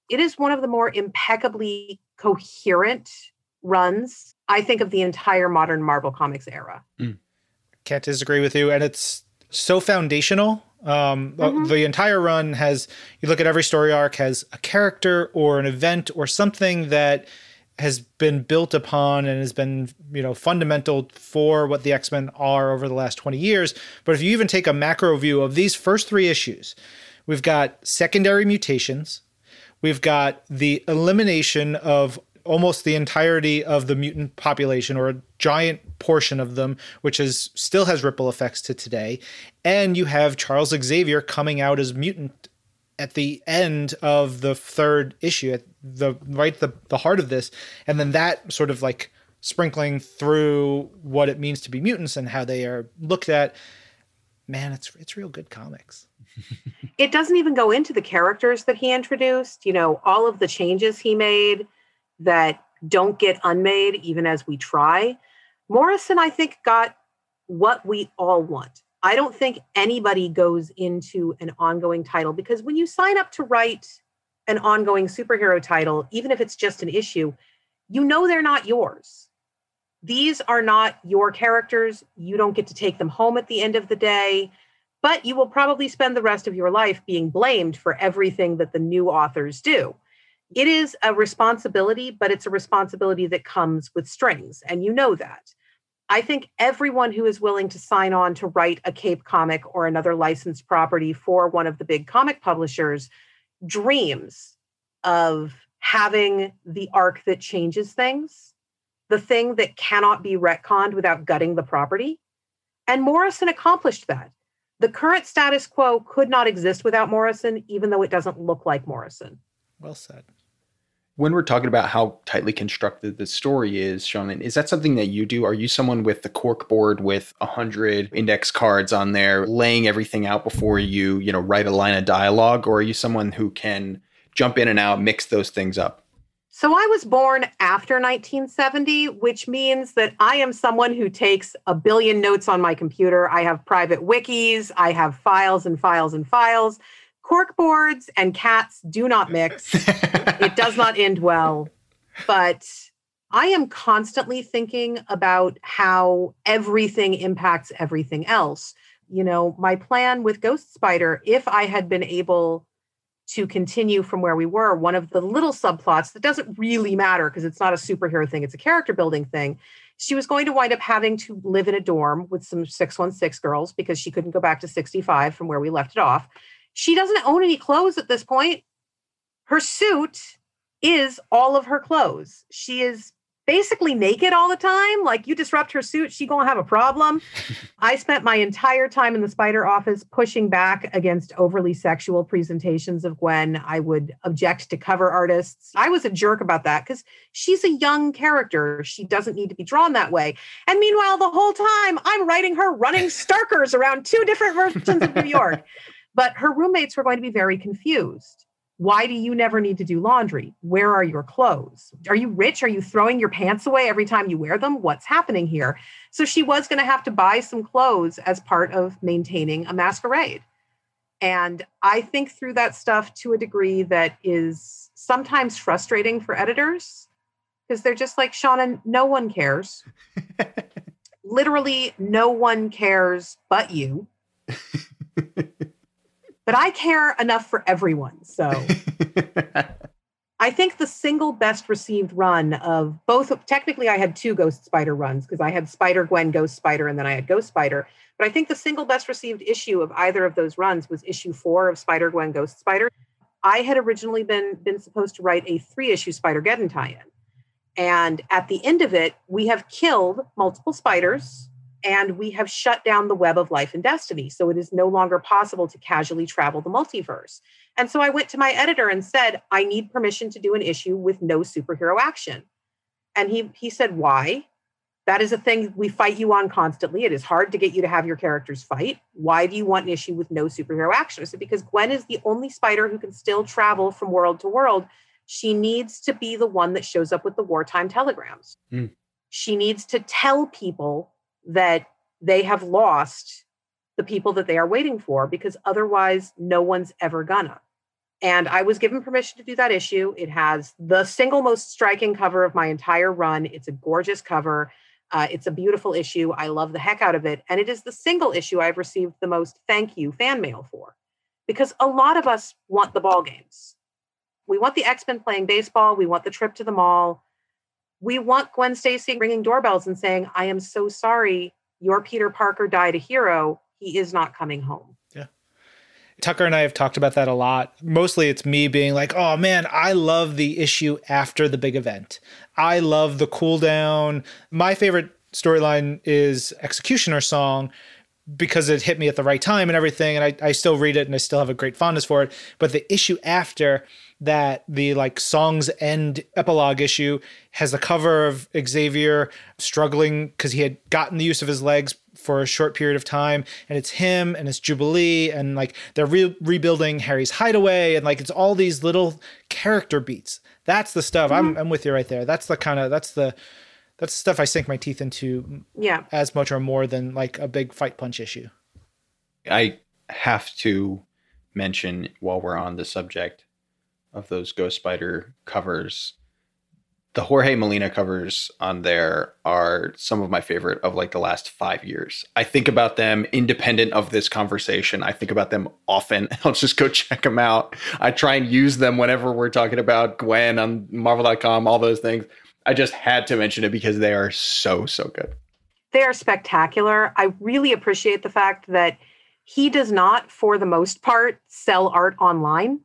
It is one of the more impeccably coherent runs, I think, of the entire modern Marvel Comics era. can't disagree with you and it's so foundational um uh, Mhm. the entire run has you look at every story arc has a character or an event or something that has been built upon and has been, you know, fundamental for what the X-Men are over the last 20 years. But if you even take a macro view of these first 3 issues, we've got secondary mutations, we've got the elimination of almost the entirety of the mutant population or a giant portion of them which is still has ripple effects to today and you have Charles Xavier coming out as mutant at the end of the third issue at the right the, the heart of this and then that sort of like sprinkling through what it means to be mutants and how they are looked at man it's it's real good comics. (laughs) It doesn't even go into the characters that he introduced you know all of the changes he made that don't get unmade even as we try. Morrison i think got what we all want. I don't think anybody goes into an ongoing title because when you sign up to write an ongoing superhero title, even if it's just an issue, you know they're not yours. These are not your characters. You don't get to take them home at the end of the day, but you will probably spend the rest of your life being blamed for everything that the new authors do. It is a responsibility, but it's a responsibility that comes with strings, and you know that. I think everyone who is willing to sign on to write a Cape comic or another licensed property for one of the big comic publishers dreams of having the arc that changes things, the thing that cannot be retconned without gutting the property. And Morrison accomplished that. The current status quo could not exist without Morrison, even though it doesn't look like Morrison. Well said when we're talking about how tightly constructed the story is, Seanan, is that something that you do? Are you someone with the cork board with a hundred index cards on there, laying everything out before you, you know, write a line of dialogue, or are you someone who can jump in and out, mix those things up? So I was born after 1970, which means that I am someone who takes a billion notes on my computer. I have private wikis, I have files and files and files cork boards and cats do not mix. it (laughs) does not end well. But I am constantly thinking about how everything impacts everything else. You know, my plan with Ghost Spider, if I had been able to continue from where we were, one of the little subplots that doesn't really matter because it's not a superhero thing, it's a character building thing. She was going to wind up having to live in a dorm with some 616 girls because she couldn't go back to 65 from where we left it off. She doesn't own any clothes at this point. Her suit is all of her clothes. She is basically naked all the time. Like you disrupt her suit, she gonna have a problem. (laughs) I spent my entire time in the spider office pushing back against overly sexual presentations of Gwen. I would object to cover artists. I was a jerk about that because she's a young character. She doesn't need to be drawn that way. And meanwhile, the whole time I'm writing her running Starkers around two different versions of New York. (laughs) But her roommates were going to be very confused. Why do you never need to do laundry? Where are your clothes? Are you rich? Are you throwing your pants away every time you wear them? What's happening here? So she was going to have to buy some clothes as part of maintaining a masquerade. And I think through that stuff to a degree that is sometimes frustrating for editors because they're just like, Seanan, no one cares. (laughs) Literally, no one cares but you. (laughs) but I care enough for everyone. So (laughs) I think the single best received run of both, technically, I had two Ghost Spider runs because I had Spider Gwen, Ghost Spider, and then I had Ghost Spider. But I think the single best received issue of either of those runs was issue four of Spider Gwen, Ghost Spider. I had originally been been supposed to write a three issue Spider Geddon tie-in, and at the end of it, we have killed multiple spiders and we have shut down the web of life and destiny. So it is no longer possible to casually travel the multiverse. And so I went to my editor and said, I need permission to do an issue with no superhero action. And he, he said, Why? That is a thing we fight you on constantly. It is hard to get you to have your characters fight. Why do you want an issue with no superhero action? I said, Because Gwen is the only spider who can still travel from world to world. She needs to be the one that shows up with the wartime telegrams. Mm. She needs to tell people that they have lost the people that they are waiting for because otherwise no one's ever gonna. And I was given permission to do that issue. It has the single most striking cover of my entire run. It's a gorgeous cover. Uh, it's a beautiful issue. I love the heck out of it. And it is the single issue I've received the most thank you fan mail for because a lot of us want the ball games. We want the X Men playing baseball. We want the trip to the mall we want Gwen Stacy ringing doorbells and saying, I am so sorry. Your Peter Parker died a hero. He is not coming home. Yeah. Tucker and I have talked about that a lot. Mostly it's me being like, oh man, I love the issue after the big event. I love the cool down. My favorite storyline is Executioner Song because it hit me at the right time and everything. And I, I still read it and I still have a great fondness for it. But the issue after that, the like songs end epilogue issue, has the cover of Xavier struggling because he had gotten the use of his legs for a short period of time and it's him and it's jubilee and like they're re- rebuilding harry's hideaway and like it's all these little character beats that's the stuff Mm-hmm. I'm, I'm with you right there that's the kind of that's the that's the stuff i sink my teeth into Yeah. as much or more than like a big fight punch issue I have to mention while we're on the subject of those Ghost Spider covers, the Jorge Molina covers on there are some of my favorite of like the last five years. I think about them independent of this conversation. I think about them often. (laughs) I'll just go check them out. I try and use them whenever we're talking about Gwen on Marvel.com, all those things. I just had to mention it because they are so, so good. They are spectacular. I really appreciate the fact that he does not, for the most part, sell art online.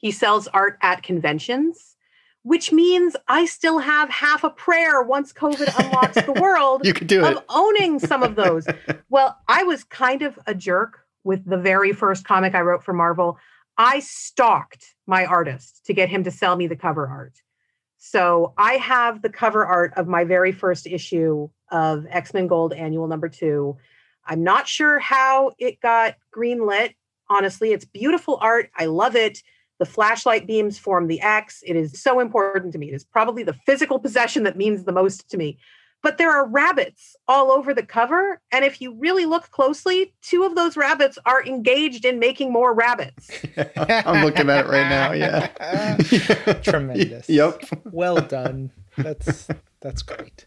He sells art at conventions, which means I still have half a prayer once COVID (laughs) unlocks the world You could do of it. owning some of those. (laughs) well, I was kind of a jerk with the very first comic I wrote for Marvel. I stalked my artist to get him to sell me the cover art. So I have the cover art of my very first issue of X Men Gold Annual Number Two. I'm not sure how it got greenlit. Honestly, it's beautiful art. I love it. The flashlight beams form the X. It is so important to me. It is probably the physical possession that means the most to me. But there are rabbits all over the cover. And if you really look closely, two of those rabbits are engaged in making more rabbits. (laughs) I'm looking at it right now. Yeah. Tremendous. (laughs) Yep. well done that's that's great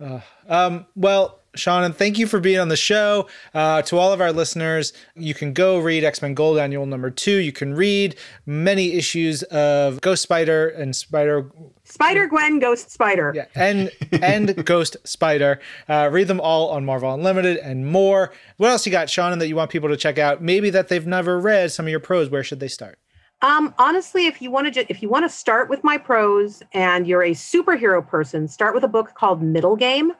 Uh, um, well Seanan, and thank you for being on the show. Uh, to all of our listeners, you can go read X Men Gold Annual Number Two. You can read many issues of Ghost Spider and Spider Spider Gwen, Ghost Spider. yeah, and and (laughs) Ghost Spider. Uh, read them all on Marvel Unlimited and more. What else you got, Seanan, that you want people to check out? Maybe that they've never read some of your prose. Where should they start? Um, honestly, if you want to, if you want to start with my prose and you're a superhero person, start with a book called Middle Game,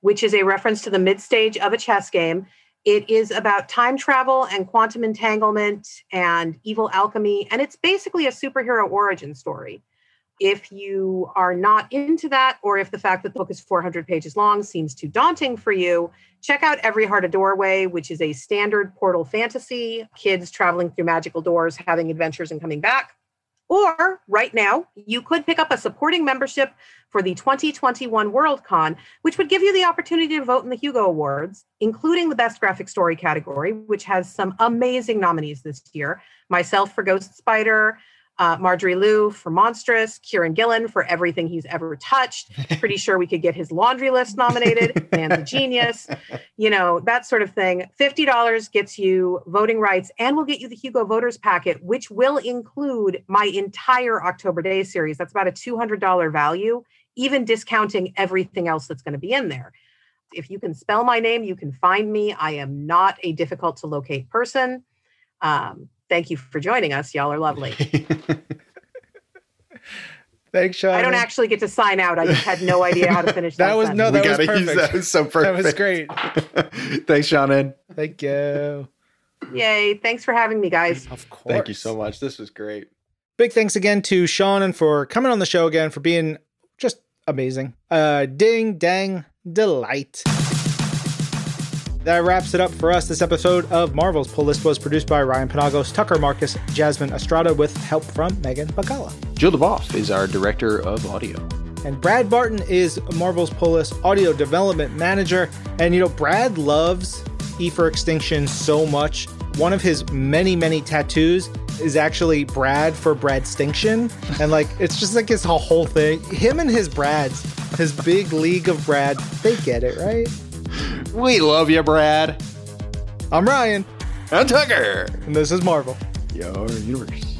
which is a reference to the mid stage of a chess game. It is about time travel and quantum entanglement and evil alchemy, and it's basically a superhero origin story. If you are not into that, or if the fact that the book is 400 pages long seems too daunting for you, check out Every Heart a Doorway, which is a standard portal fantasy, kids traveling through magical doors, having adventures, and coming back. Or right now, you could pick up a supporting membership for the 2021 WorldCon, which would give you the opportunity to vote in the Hugo Awards, including the Best Graphic Story category, which has some amazing nominees this year. Myself for Ghost Spider, uh, Marjorie Liu for Monstrous, Kieron Gillen for everything he's ever touched. (laughs) Pretty sure we could get his laundry list nominated. Man's a genius, you know, that sort of thing. $50 gets you voting rights and we'll get you the Hugo Voters Packet, which will include my entire October Daye series. That's about a $200 value, even discounting everything else that's going to be in there. If you can spell my name, you can find me. I am not a difficult to locate person. Um, thank you for joining us. Y'all are lovely. (laughs) Thanks, Seanan. I don't actually get to sign out. I just had no idea how to finish that. That was sentence. no, that we was gotta use perfect. that. (laughs) It's so perfect. That was great. (laughs) Thanks, Seanan. Thank you. Yay. Thanks for having me, guys. Of course. Thank you so much. This was great. Big thanks again to Seanan and for coming on the show again, for being just amazing. Uh, ding, dang, delight. That wraps it up for us. This episode of Marvel's Pull List was produced by Ryan Penagos, Tucker Marcus, Jasmine Estrada, with help from Megan Bacala. Jill Duboff is our director of audio. And Brad Barton is Marvel's Pull List audio development manager. And you know, Brad loves E for Extinction so much. One of his many, many tattoos is actually Brad for Brad Stinction. And like, it's just like his whole thing. Him and his Brads, his big league of Brad, they get it, right? We love you, Brad. I'm Ryan, And Tucker. and this is Marvel. Your universe.